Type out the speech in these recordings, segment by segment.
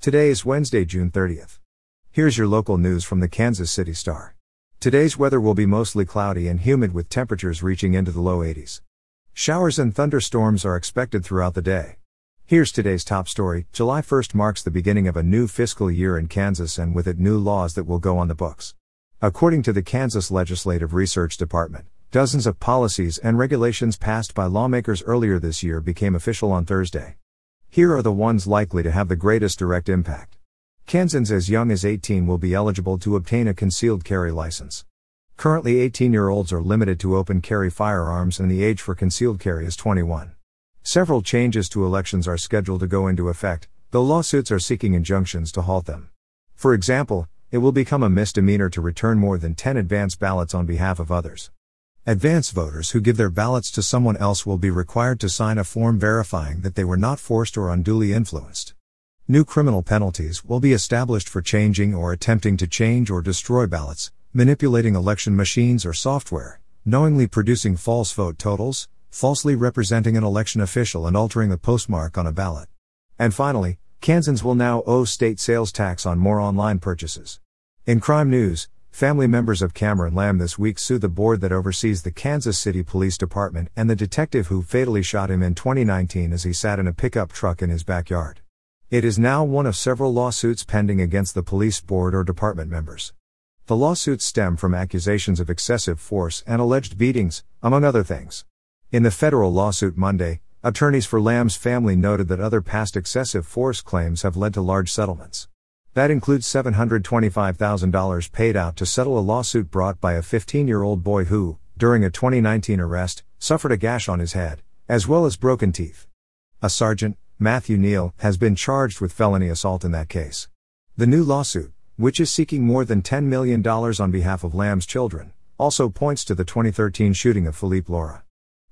Today is Wednesday, June 30th. Here's your local news from the Kansas City Star. Today's weather will be mostly cloudy and humid with temperatures reaching into the low 80s. Showers and thunderstorms are expected throughout the day. Here's today's top story July 1st marks the beginning of a new fiscal year in Kansas and with it new laws that will go on the books. According to the Kansas Legislative Research Department, dozens of policies and regulations passed by lawmakers earlier this year became official on Thursday. Here are the ones likely to have the greatest direct impact. Kansans as young as 18 will be eligible to obtain a concealed carry license. Currently 18 year olds are limited to open carry firearms and the age for concealed carry is 21. Several changes to elections are scheduled to go into effect, though lawsuits are seeking injunctions to halt them. For example, it will become a misdemeanor to return more than 10 advance ballots on behalf of others. Advance voters who give their ballots to someone else will be required to sign a form verifying that they were not forced or unduly influenced. New criminal penalties will be established for changing or attempting to change or destroy ballots, manipulating election machines or software, knowingly producing false vote totals, falsely representing an election official and altering the postmark on a ballot. And finally, Kansans will now owe state sales tax on more online purchases. In crime news, Family members of Cameron Lamb this week sued the board that oversees the Kansas City Police Department and the detective who fatally shot him in 2019 as he sat in a pickup truck in his backyard. It is now one of several lawsuits pending against the police board or department members. The lawsuits stem from accusations of excessive force and alleged beatings, among other things. In the federal lawsuit Monday, attorneys for Lamb's family noted that other past excessive force claims have led to large settlements. That includes $725,000 paid out to settle a lawsuit brought by a 15 year old boy who, during a 2019 arrest, suffered a gash on his head, as well as broken teeth. A sergeant, Matthew Neal, has been charged with felony assault in that case. The new lawsuit, which is seeking more than $10 million on behalf of Lamb's children, also points to the 2013 shooting of Philippe Laura.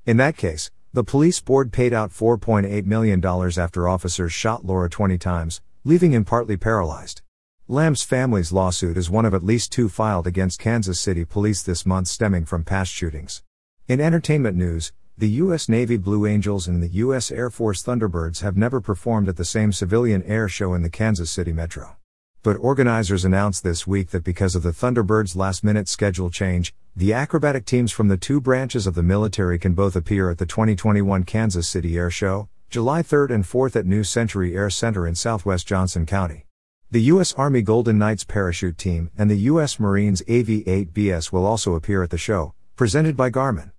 In that case, the police board paid out $4.8 million after officers shot Laura 20 times, leaving him partly paralyzed. Lamb's family's lawsuit is one of at least two filed against Kansas City police this month stemming from past shootings. In entertainment news, the U.S. Navy Blue Angels and the U.S. Air Force Thunderbirds have never performed at the same civilian air show in the Kansas City metro. But organizers announced this week that because of the Thunderbirds' last minute schedule change, the acrobatic teams from the two branches of the military can both appear at the 2021 Kansas City Air Show, July 3rd and 4th at New Century Air Center in southwest Johnson County. The U.S. Army Golden Knights parachute team and the U.S. Marines AV-8BS will also appear at the show, presented by Garmin.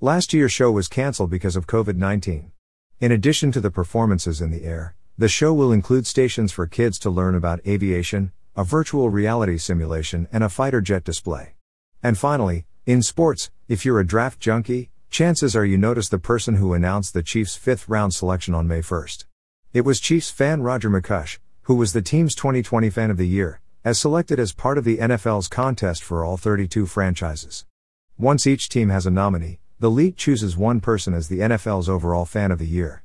Last year's show was canceled because of COVID-19. In addition to the performances in the air, the show will include stations for kids to learn about aviation, a virtual reality simulation, and a fighter jet display. And finally, in sports, if you're a draft junkie, Chances are you noticed the person who announced the Chiefs' fifth round selection on May 1st. It was Chiefs fan Roger McCush, who was the team's 2020 Fan of the Year, as selected as part of the NFL's contest for all 32 franchises. Once each team has a nominee, the league chooses one person as the NFL's overall Fan of the Year.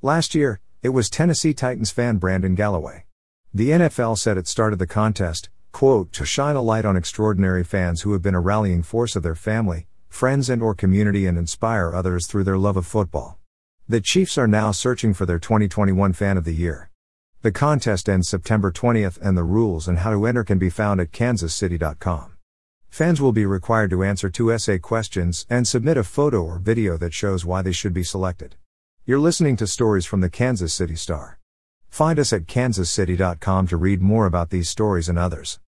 Last year, it was Tennessee Titans fan Brandon Galloway. The NFL said it started the contest, quote, to shine a light on extraordinary fans who have been a rallying force of their family, friends and or community and inspire others through their love of football. The Chiefs are now searching for their 2021 Fan of the Year. The contest ends September 20th and the rules and how to enter can be found at kansascity.com. Fans will be required to answer two essay questions and submit a photo or video that shows why they should be selected. You're listening to stories from the Kansas City Star. Find us at kansascity.com to read more about these stories and others.